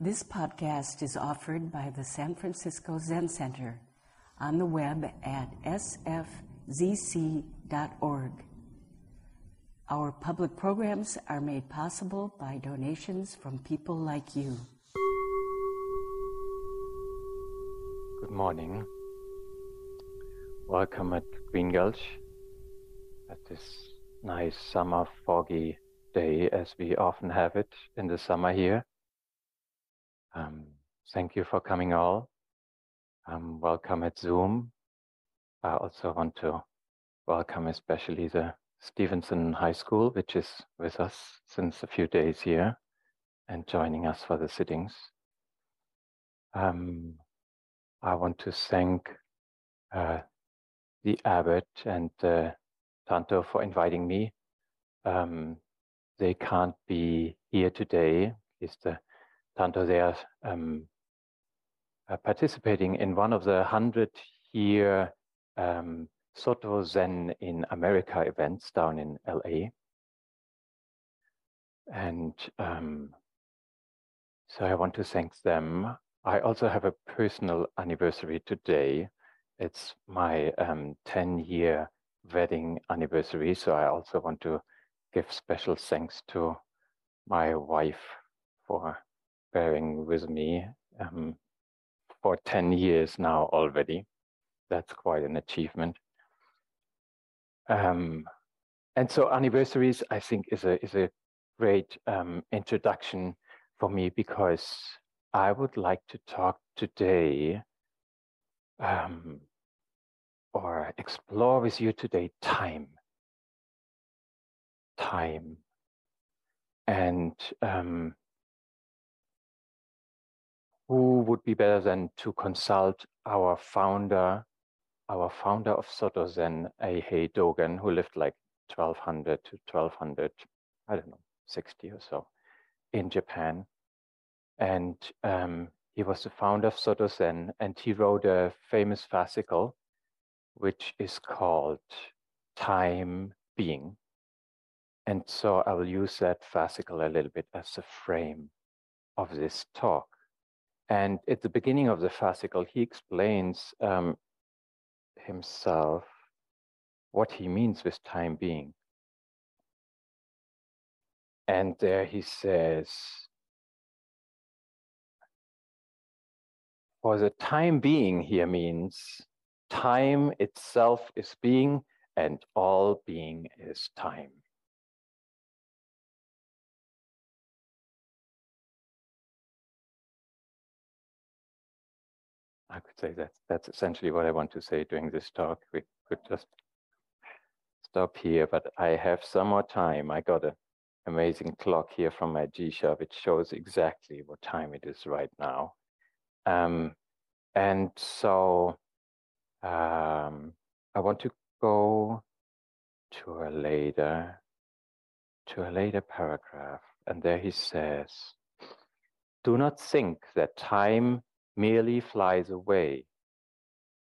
This podcast is offered by the San Francisco Zen Center on the web at sfzc.org. Our public programs are made possible by donations from people like you. Good morning. Welcome at Green Gulch at this nice summer foggy day as we often have it in the summer here. Um, thank you for coming all. Um, welcome at Zoom. I also want to welcome especially the Stevenson High School, which is with us since a few days here and joining us for the sittings. Um, I want to thank uh, the abbot and uh, Tanto for inviting me. Um, they can't be here today. Is the They are um, uh, participating in one of the hundred year um, Soto Zen in America events down in LA. And um, so I want to thank them. I also have a personal anniversary today. It's my um, 10 year wedding anniversary. So I also want to give special thanks to my wife for bearing with me um, for 10 years now already. That's quite an achievement. Um, and so anniversaries, I think, is a is a great um, introduction for me because I would like to talk today um, or explore with you today time. Time. And um, who would be better than to consult our founder, our founder of Soto Zen, Eihei Dogen, who lived like 1200 to 1200, I don't know, 60 or so in Japan. And um, he was the founder of Soto Zen, and he wrote a famous fascicle which is called Time Being. And so I will use that fascicle a little bit as a frame of this talk. And at the beginning of the fascicle, he explains um, himself what he means with time being. And there he says, for the time being here means Time itself is being, and all being is time. Say that that's essentially what I want to say during this talk. We could just stop here, but I have some more time. I got an amazing clock here from my G-Shock, which shows exactly what time it is right now. Um, and so um, I want to go to a later, to a later paragraph, and there he says, "Do not think that time merely flies away.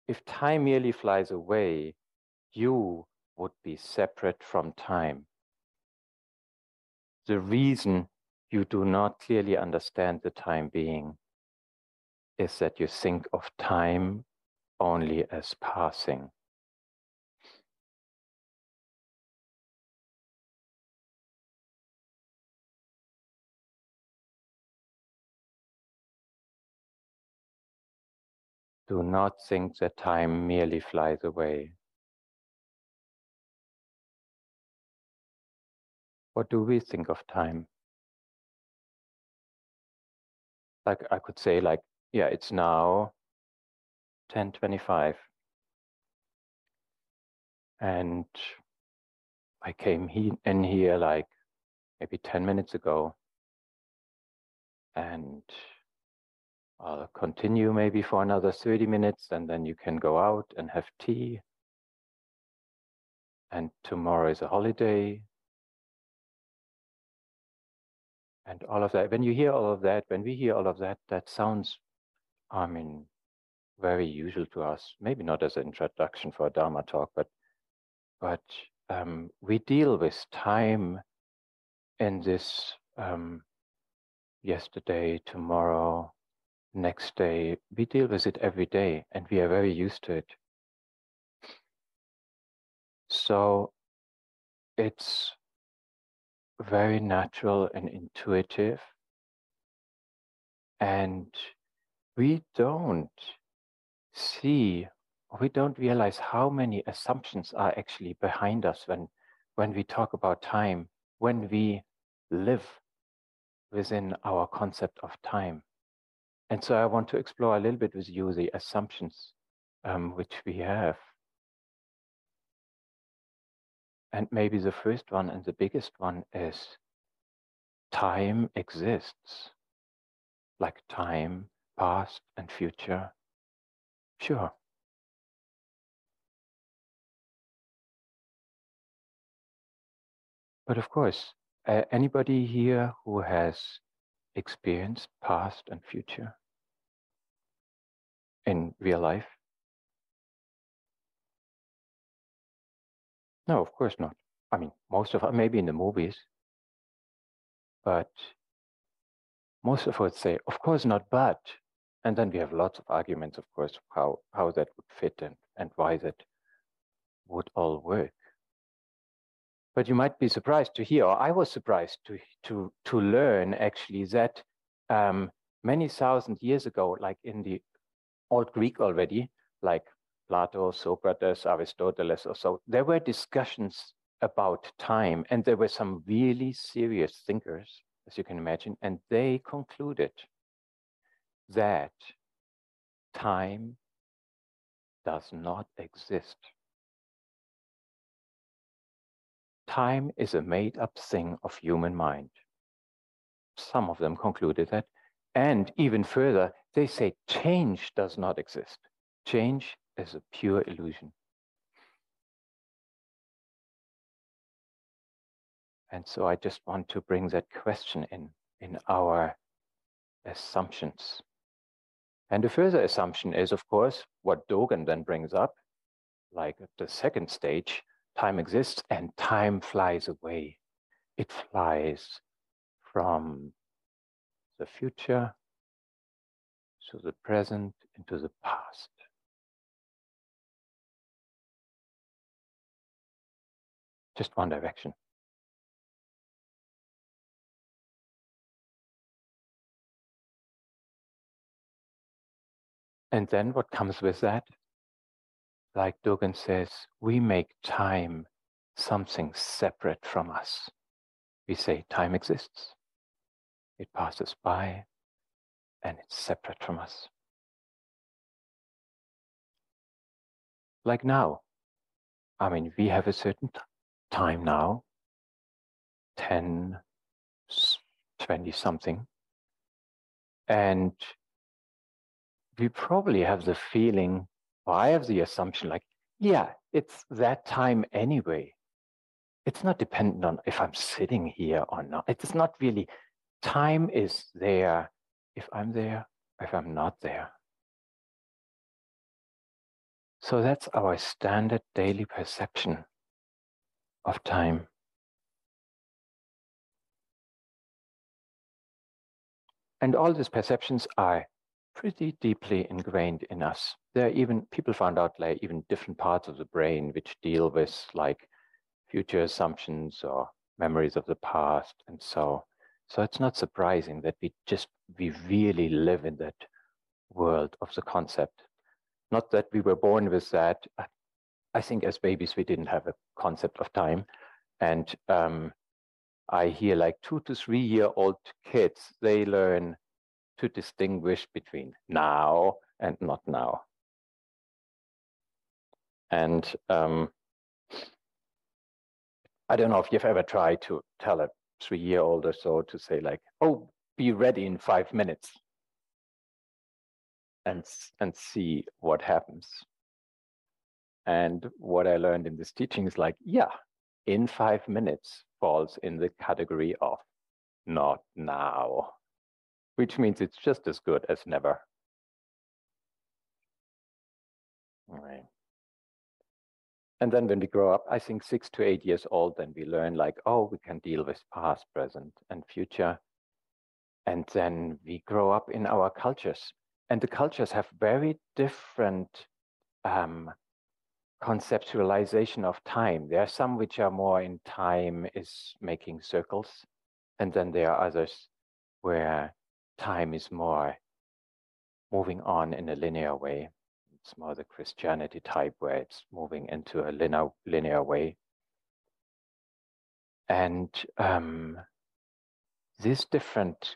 If time merely flies away, you would be separate from time. The reason you do not clearly understand the time being is that you think of time only as passing. Do not think that time merely flies away. What do we think of time? Like I could say like, yeah, it's now, 1025. And I came in here like maybe 10 minutes ago. And I'll continue maybe for another 30 minutes and then you can go out and have tea. And tomorrow is a holiday. And all of that. When you hear all of that, when we hear all of that, that sounds, I mean, very usual to us, maybe not as an introduction for a Dharma talk, but but um, we deal with time in this um, yesterday, tomorrow, next day. We deal with it every day and we are very used to it. So it's very natural and intuitive. And we don't see, we don't realize how many assumptions are actually behind us when, when we talk about time, when we live within our concept of time. And so I want to explore a little bit with you the assumptions um, which we have. And maybe the first one and the biggest one is time exists, like time, past and future. Sure. But of course, uh, anybody here who has experienced past and future in real life? No, of course not. I mean, most of us, maybe in the movies, but most of us say, of course not, but. And then we have lots of arguments, of course, how, how that would fit and, and why that would all work. But you might be surprised to hear, or I was surprised to, to, to learn actually that um, many thousand years ago, like in the Old Greek already, like Plato, Socrates, Aristoteles, or so, there were discussions about time, and there were some really serious thinkers, as you can imagine, and they concluded that time does not exist. Time is a made up thing of human mind. Some of them concluded that. And even further, they say change does not exist. Change is a pure illusion. And so I just want to bring that question in, in our assumptions. And the further assumption is, of course, what Dogen then brings up, like the second stage, time exists and time flies away. It flies from the future to the present into the past. Just one direction. And then what comes with that? like Dogen says, we make time something separate from us. We say time exists, it passes by, and it's separate from us. Like now, I mean, we have a certain time now 10, 20 something. And we probably have the feeling or I have the assumption like, yeah, it's that time anyway. It's not dependent on if I'm sitting here or not. It's not really, time is there if I'm there, if I'm not there. So that's our standard daily perception of time. And all these perceptions are pretty deeply ingrained in us. There are even people found out like even different parts of the brain which deal with like future assumptions or memories of the past and so so it's not surprising that we just we really live in that world of the concept. Not that we were born with that. I think as babies we didn't have a concept of time. And um, i hear like two to three year old kids they learn to distinguish between now and not now. And um, I don't know if you've ever tried to tell a three year old or so to say, like, oh, be ready in five minutes and, and see what happens. And what I learned in this teaching is like, yeah, in five minutes falls in the category of not now which means it's just as good as never. And then when we grow up, I think six to eight years old, then we learn like, oh, we can deal with past, present, and future. and then we grow up in our cultures. And the cultures have very different um, conceptualization of time. There are some which are more in time is making circles, and then there are others where time is more moving on in a linear way. It's more the Christianity type where it's moving into a linear, linear way. And um, this different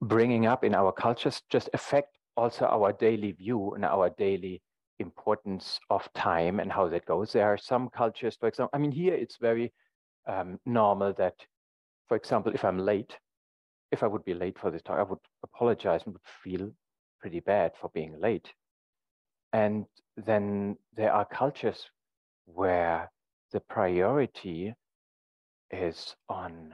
bringing up in our cultures just affect also our daily view and our daily importance of time and how that goes. There are some cultures, for example, I mean, here it's very um, normal that, for example, if I'm late, if I would be late for this talk, I would apologize and would feel pretty bad for being late. And then there are cultures where the priority is on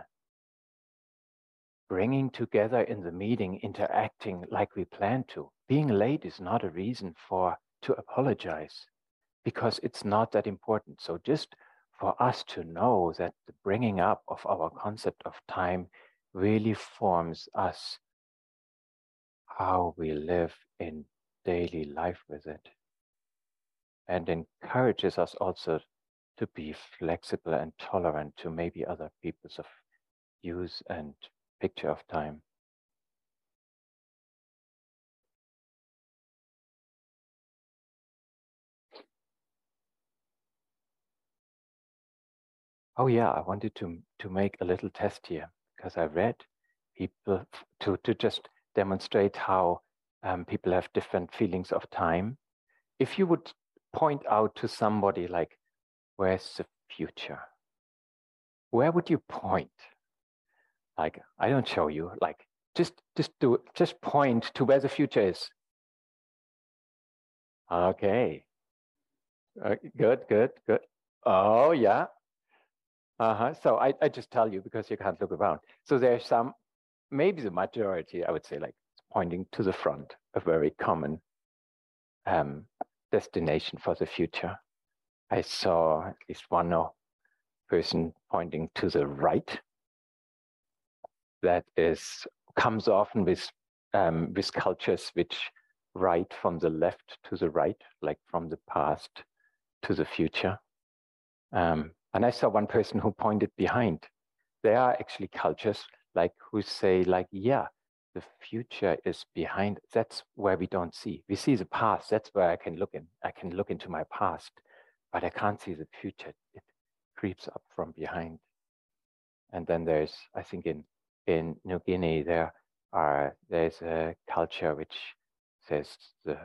bringing together in the meeting, interacting like we plan to. Being late is not a reason for to apologize because it's not that important. So just for us to know that the bringing up of our concept of time really forms us how we live in daily life with it and encourages us also to be flexible and tolerant to maybe other people's use and picture of time. Oh yeah, I wanted to to make a little test here because I read people to to just demonstrate how um, people have different feelings of time. If you would point out to somebody like, "Where's the future?" Where would you point? like i don't show you like just just do just point to where the future is okay uh, good good good oh yeah uh-huh so I, I just tell you because you can't look around so there's some maybe the majority i would say like pointing to the front a very common um, destination for the future i saw at least one person pointing to the right that is comes often with um, with cultures which write from the left to the right, like from the past to the future. Um, and I saw one person who pointed behind. There are actually cultures like who say like, yeah, the future is behind. That's where we don't see. We see the past. That's where I can look in. I can look into my past, but I can't see the future. It creeps up from behind. And then there's, I think in in New Guinea, there are there's a culture which says the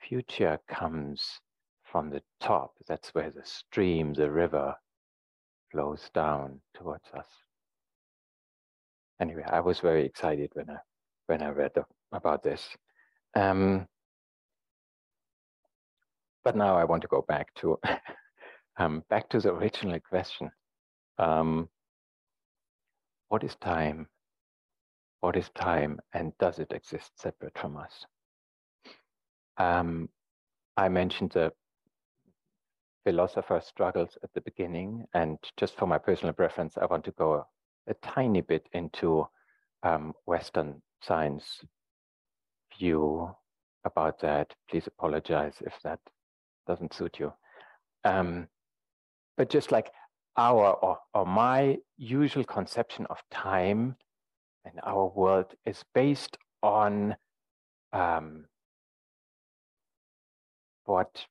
future comes from the top. That's where the stream, the river, flows down towards us. Anyway, I was very excited when I when I read about this. Um, but now I want to go back to um, back to the original question. Um, what is time? What is time and does it exist separate from us? Um, I mentioned the philosopher struggles at the beginning, and just for my personal preference, I want to go a, tiny bit into um, Western science view about that. Please apologize if that doesn't suit you. Um, but just like our or, or my usual conception of time in our world is based on um, what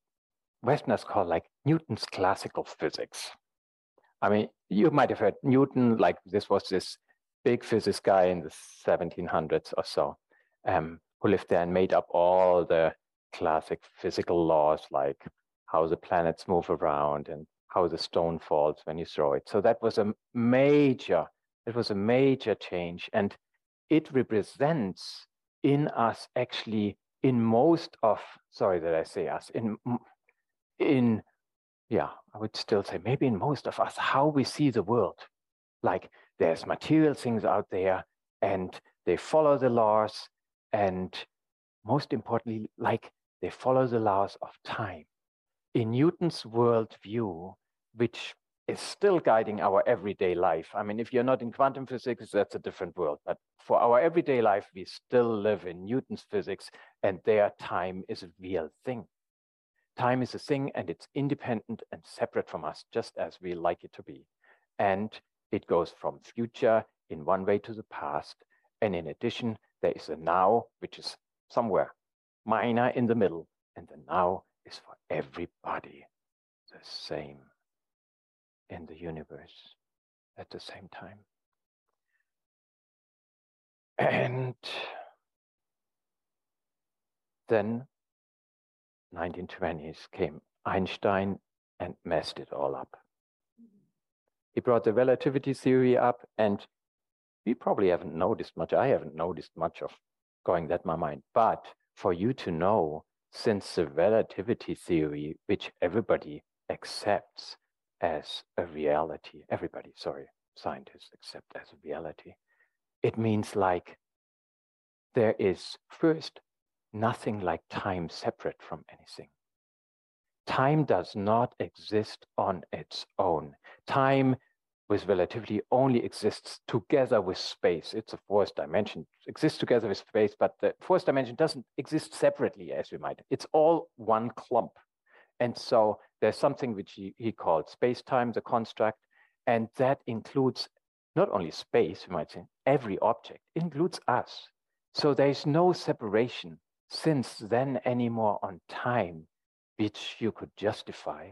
Westerners call like Newton's classical physics. I mean, you might have heard Newton, like this was this big physics guy in the 1700s or so, um, who lived there and made up all the classic physical laws, like how the planets move around and how the stone falls when you throw it. So that was a major, it was a major change. And it represents in us actually in most of, sorry that I say us, in, in, yeah, I would still say maybe in most of us, how we see the world. Like there's material things out there and they follow the laws and most importantly, like they follow the laws of time in Newton's worldview, which is still guiding our everyday life. I mean, if you're not in quantum physics, that's a different world. But for our everyday life, we still live in Newton's physics, and their time is a real thing. Time is a thing, and it's independent and separate from us, just as we like it to be. And it goes from future in one way to the past. And in addition, there is a now, which is somewhere minor in the middle, and the now is for everybody the same in the universe at the same time. And then 1920s came Einstein and messed it all up. He brought the relativity theory up, and we probably haven't noticed much. I haven't noticed much of going that my mind. But for you to know, since the relativity theory, which everybody accepts as a reality, everybody, sorry, scientists accept as a reality, it means like there is first nothing like time separate from anything. Time does not exist on its own. Time with relativity only exists together with space. It's a fourth dimension, it exists together with space, but the fourth dimension doesn't exist separately as we might. It's all one clump. And so there's something which he, he called space-time, the construct, and that includes not only space, we might say, every object, includes us. So there's no separation since then anymore on time, which you could justify.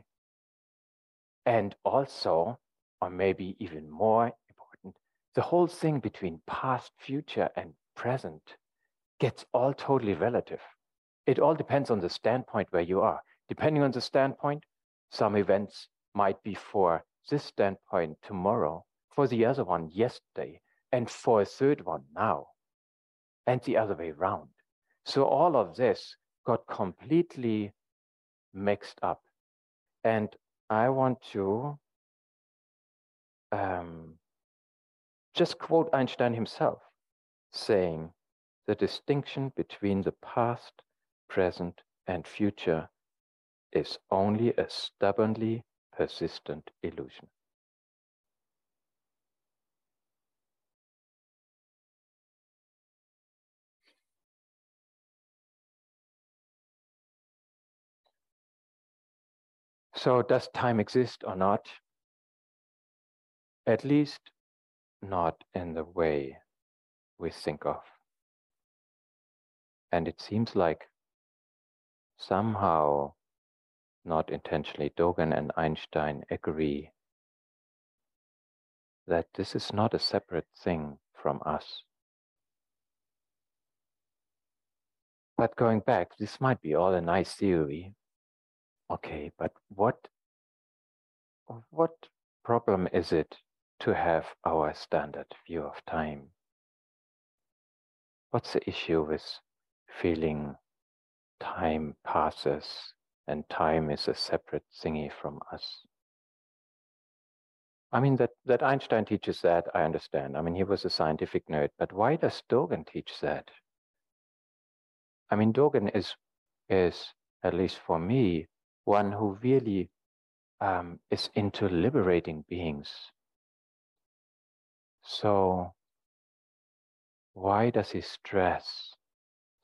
And also, or maybe even more important, the whole thing between past, future, and present gets all totally relative. It all depends on the standpoint where you are. Depending on the standpoint, some events might be for this standpoint tomorrow, for the other one yesterday, and for a third one now, and the other way around. So all of this got completely mixed up. And I want to um, just quote Einstein himself saying, the distinction between the past, present, and future is only a stubbornly persistent illusion. So, does time exist or not? At least not in the way we think of. And it seems like somehow, not intentionally, Dogen and Einstein agree that this is not a separate thing from us. But going back, this might be all a nice theory. Okay, but what what problem is it to have our standard view of time. What's the issue with feeling time passes and time is a separate thingy from us? I mean, that, that Einstein teaches that, I understand. I mean, he was a scientific nerd, but why does Dogen teach that? I mean, Dogen is, is at least for me, one who really um, is into liberating beings so, why does he stress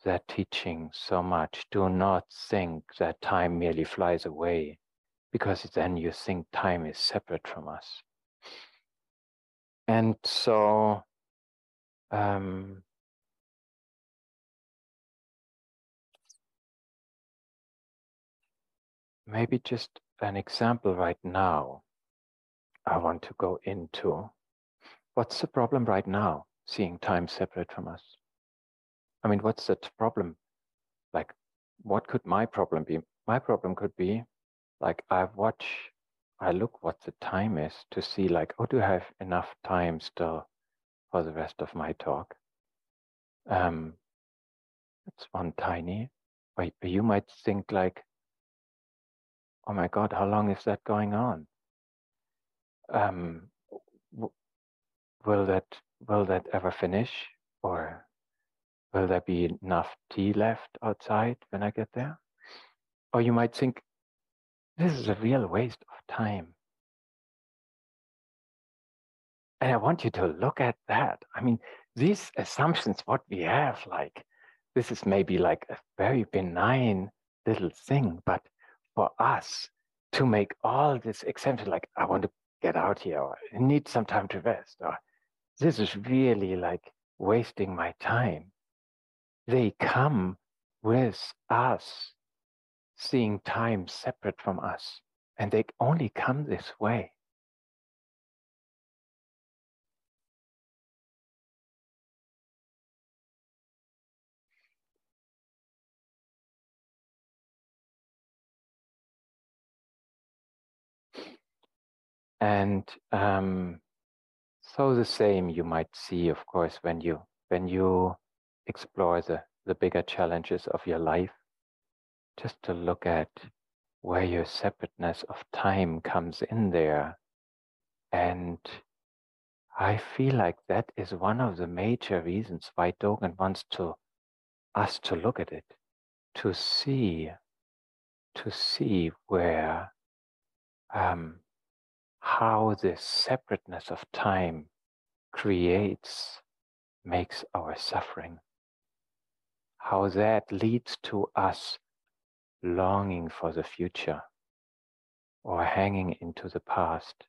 that teaching so much? Do not think that time merely flies away, because then you think time is separate from us. And so, um, maybe just an example right now I want to go into what's the problem right now, seeing time separate from us? I mean, what's the problem? Like, what could my problem be? My problem could be like I watch, I look what the time is to see like, oh, do I have enough time still for the rest of my talk? Um, that's one tiny. But you might think like, oh my God, how long is that going on? Um, will that will that ever finish or will there be enough tea left outside when I get there? Or you might think, this is a real waste of time. And I want you to look at that. I mean, these assumptions, what we have, like, this is maybe like a very benign little thing, but for us to make all this exemption, like, I want to get out here, or I need some time to rest, or this is really like wasting my time. They come with us seeing time separate from us, and they only come this way. And um, so the same you might see, of course, when you when you explore the, the bigger challenges of your life, just to look at where your separateness of time comes in there. And I feel like that is one of the major reasons why Dogen wants to us to look at it, to see, to see where um, how this separateness of time creates, makes our suffering. How that leads to us longing for the future or hanging into the past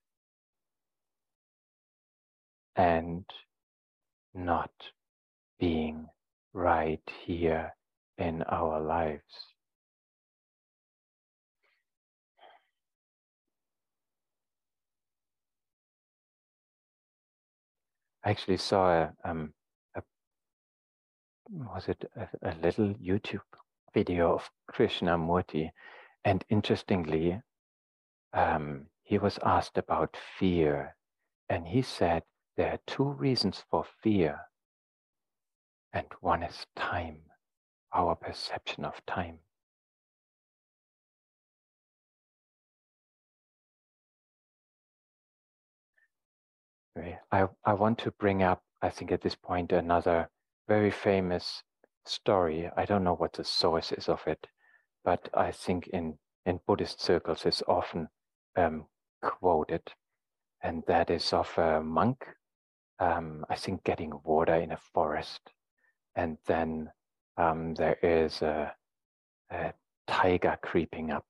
and not being right here in our lives. I actually saw a, um, a was it a, a, little YouTube video of Krishnamurti, and interestingly, um, he was asked about fear, and he said there are two reasons for fear, and one is time, our perception of time. I, I want to bring up, I think at this point, another very famous story. I don't know what the source is of it, but I think in, in Buddhist circles it's often um, quoted. And that is of a monk, um, I think, getting water in a forest. And then um, there is a, a tiger creeping up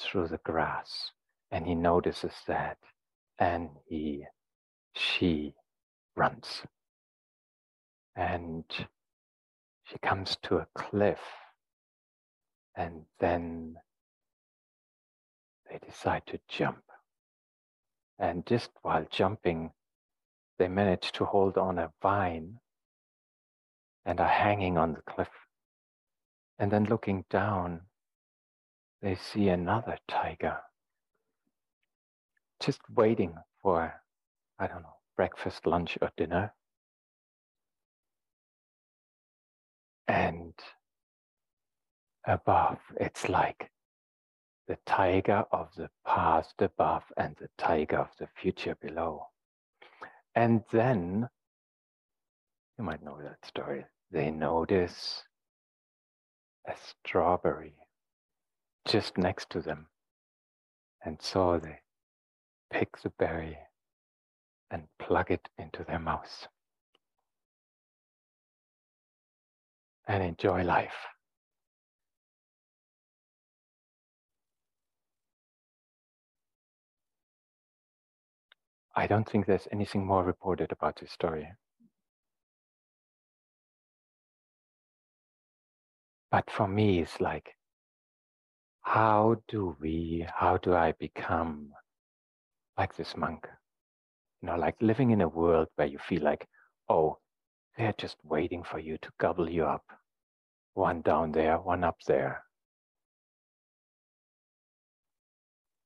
through the grass. And he notices that and he she runs. And she comes to a cliff, and then they decide to jump. And just while jumping, they manage to hold on a vine and are hanging on the cliff. And then looking down, they see another tiger just waiting for I don't know, breakfast, lunch, or dinner. And above, it's like the tiger of the past above and the tiger of the future below. And then, you might know that story, they notice a strawberry just next to them. And so they pick the berry and plug it into their mouth and enjoy life. I don't think there's anything more reported about this story. But for me, it's like, how do we, how do I become like this monk? You know, like living in a world where you feel like, oh, they're just waiting for you to gobble you up. One down there, one up there.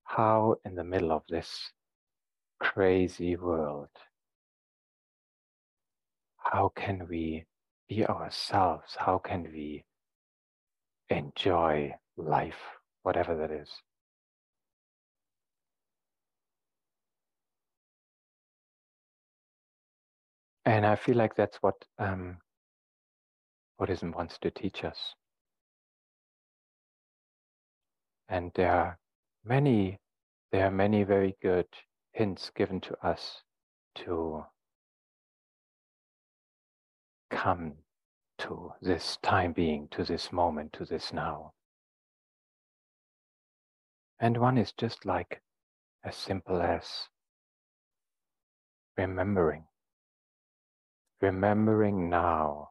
How, in the middle of this crazy world, how can we be ourselves? How can we enjoy life, whatever that is? And I feel like that's what um, Buddhism wants to teach us. And there are many, there are many very good hints given to us to come to this time being, to this moment, to this now. And one is just like as simple as remembering. Remembering now,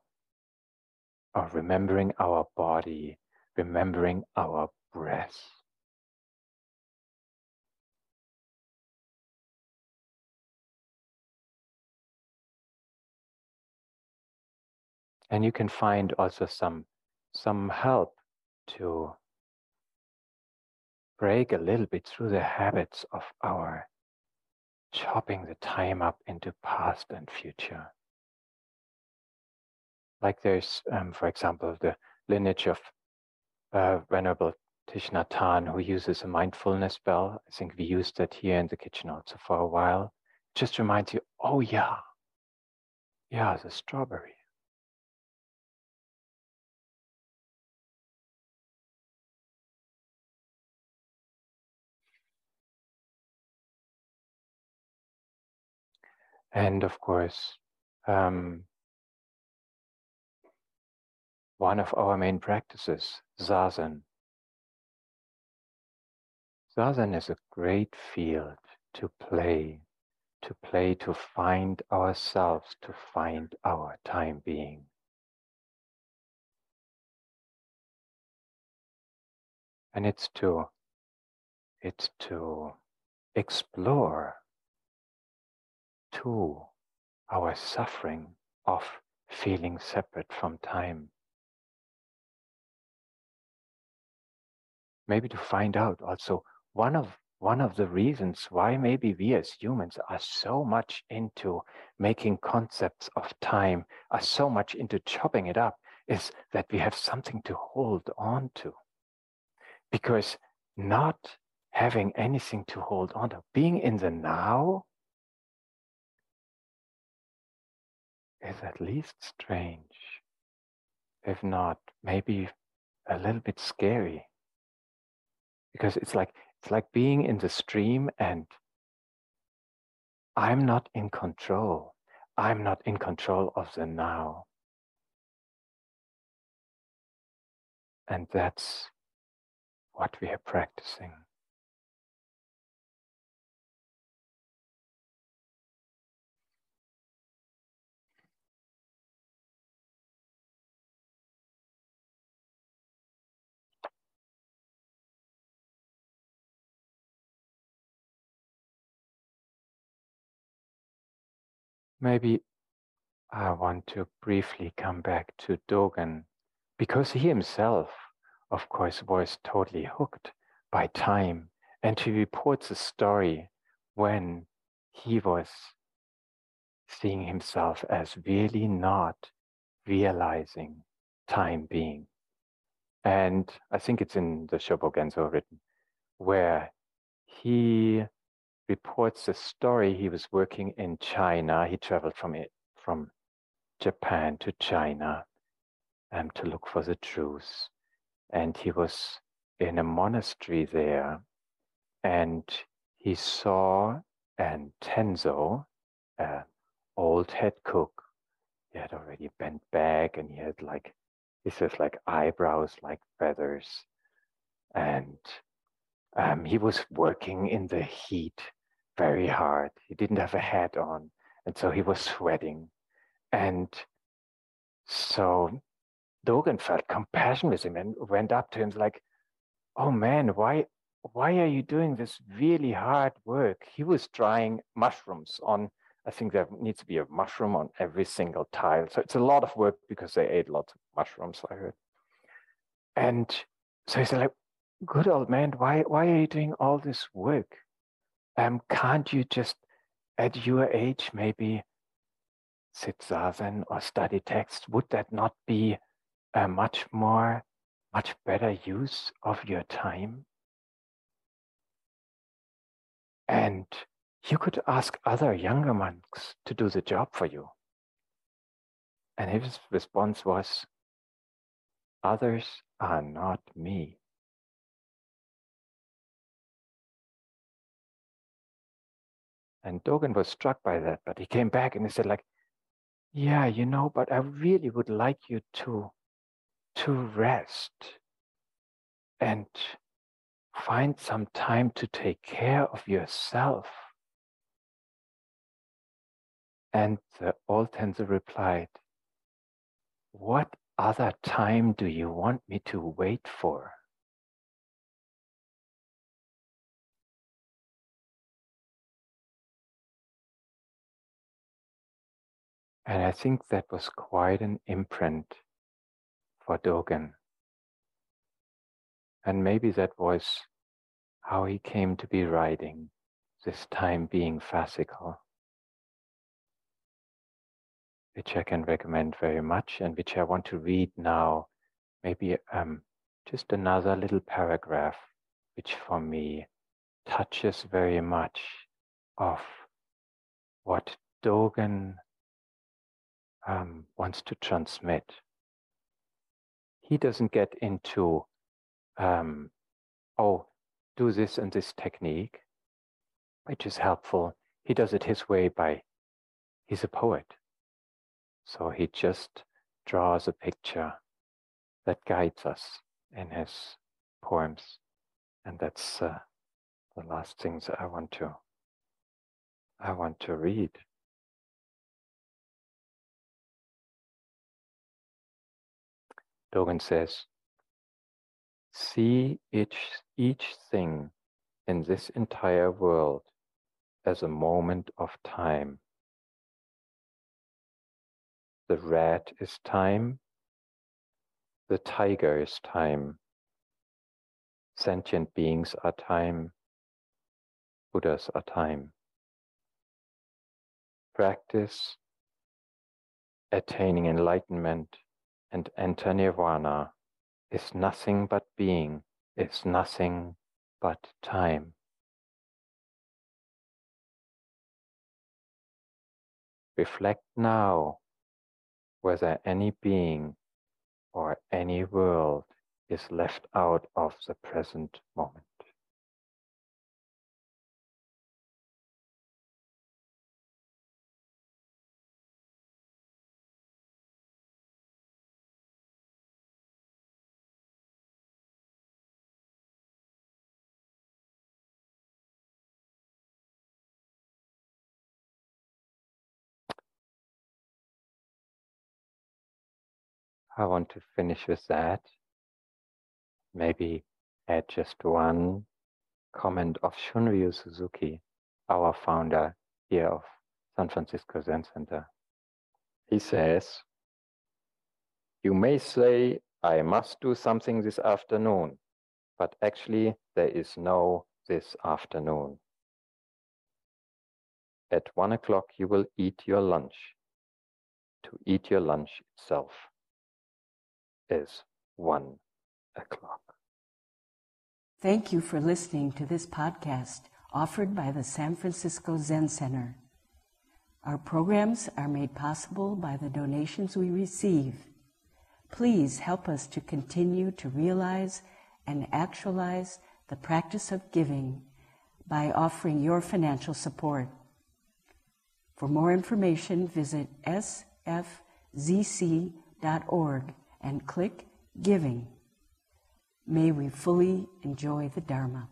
or remembering our body, remembering our breath. And you can find also some, some help to break a little bit through the habits of our chopping the time up into past and future. Like there's, um, for example, the lineage of uh, Venerable Thich Nhat Hanh, who uses a mindfulness bell. I think we used that here in the kitchen also for a while. It just reminds you, oh yeah, yeah, the strawberry. And of course, um, one of our main practices, Zazen. Zazen is a great field to play, to play to find ourselves, to find our time being. And it's to, it's to explore to our suffering of feeling separate from time. Maybe to find out also one of one of the reasons why maybe we as humans are so much into making concepts of time, are so much into chopping it up, is that we have something to hold on to. Because not having anything to hold on to, being in the now, is at least strange, if not maybe a little bit scary. Because it's like it's like being in the stream and I'm not in control. I'm not in control of the now. And that's what we are practicing. Maybe I want to briefly come back to Dogen because he himself, of course, was totally hooked by time. And he reports a story when he was seeing himself as really not realizing time being. And I think it's in the Shobogenzo written, where he reports a story. He was working in China. He traveled from it, from Japan to China um, to look for the truth. And he was in a monastery there and he saw an Tenzo, an old head cook. He had already bent back and he had like, he says like eyebrows like feathers. And um, he was working in the heat very hard. He didn't have a hat on, and so he was sweating. And so Dogen felt compassion with him and went up to him like, "Oh man, why why are you doing this really hard work?" He was drying mushrooms on. I think there needs to be a mushroom on every single tile. So it's a lot of work because they ate lots of mushrooms, I heard. And so he said, like, good old man, why why are you doing all this work? Um, can't you just at your age maybe sit zazen or study text? Would that not be a much more, much better use of your time? And you could ask other younger monks to do the job for you. And his response was, Others are not me. And Dogen was struck by that, but he came back and he said, like, yeah, you know, but I really would like you to to rest and find some time to take care of yourself. And the old Tenzo replied, What other time do you want me to wait for? And I think that was quite an imprint for Dogen. And maybe that was how he came to be writing, this time being fascicle, which I can recommend very much and which I want to read now. Maybe um, just another little paragraph, which for me touches very much of what Dogen um, wants to transmit. He doesn't get into, um, oh, do this and this technique, which is helpful. He does it his way by, he's a poet. So he just draws a picture that guides us in his poems. And that's uh, the last things I want to I want to read. Dogen says, see each, each thing in this entire world as a moment of time. The rat is time, the tiger is time, sentient beings are time, Buddhas are time. Practice attaining enlightenment and enter nirvana is nothing but being, is nothing but time. Reflect now whether any being or any world is left out of the present moment. I want to finish with that. Maybe add just one comment of Shunryu Suzuki, our founder here of San Francisco Zen Center. He says, You may say, I must do something this afternoon, but actually there is no this afternoon. At one o'clock, you will eat your lunch. To eat your lunch itself is one o'clock. Thank you for listening to this podcast offered by the San Francisco Zen Center. Our programs are made possible by the donations we receive. Please help us to continue to realize and actualize the practice of giving by offering your financial support. For more information, visit sfzc.org and click Giving. May we fully enjoy the Dharma.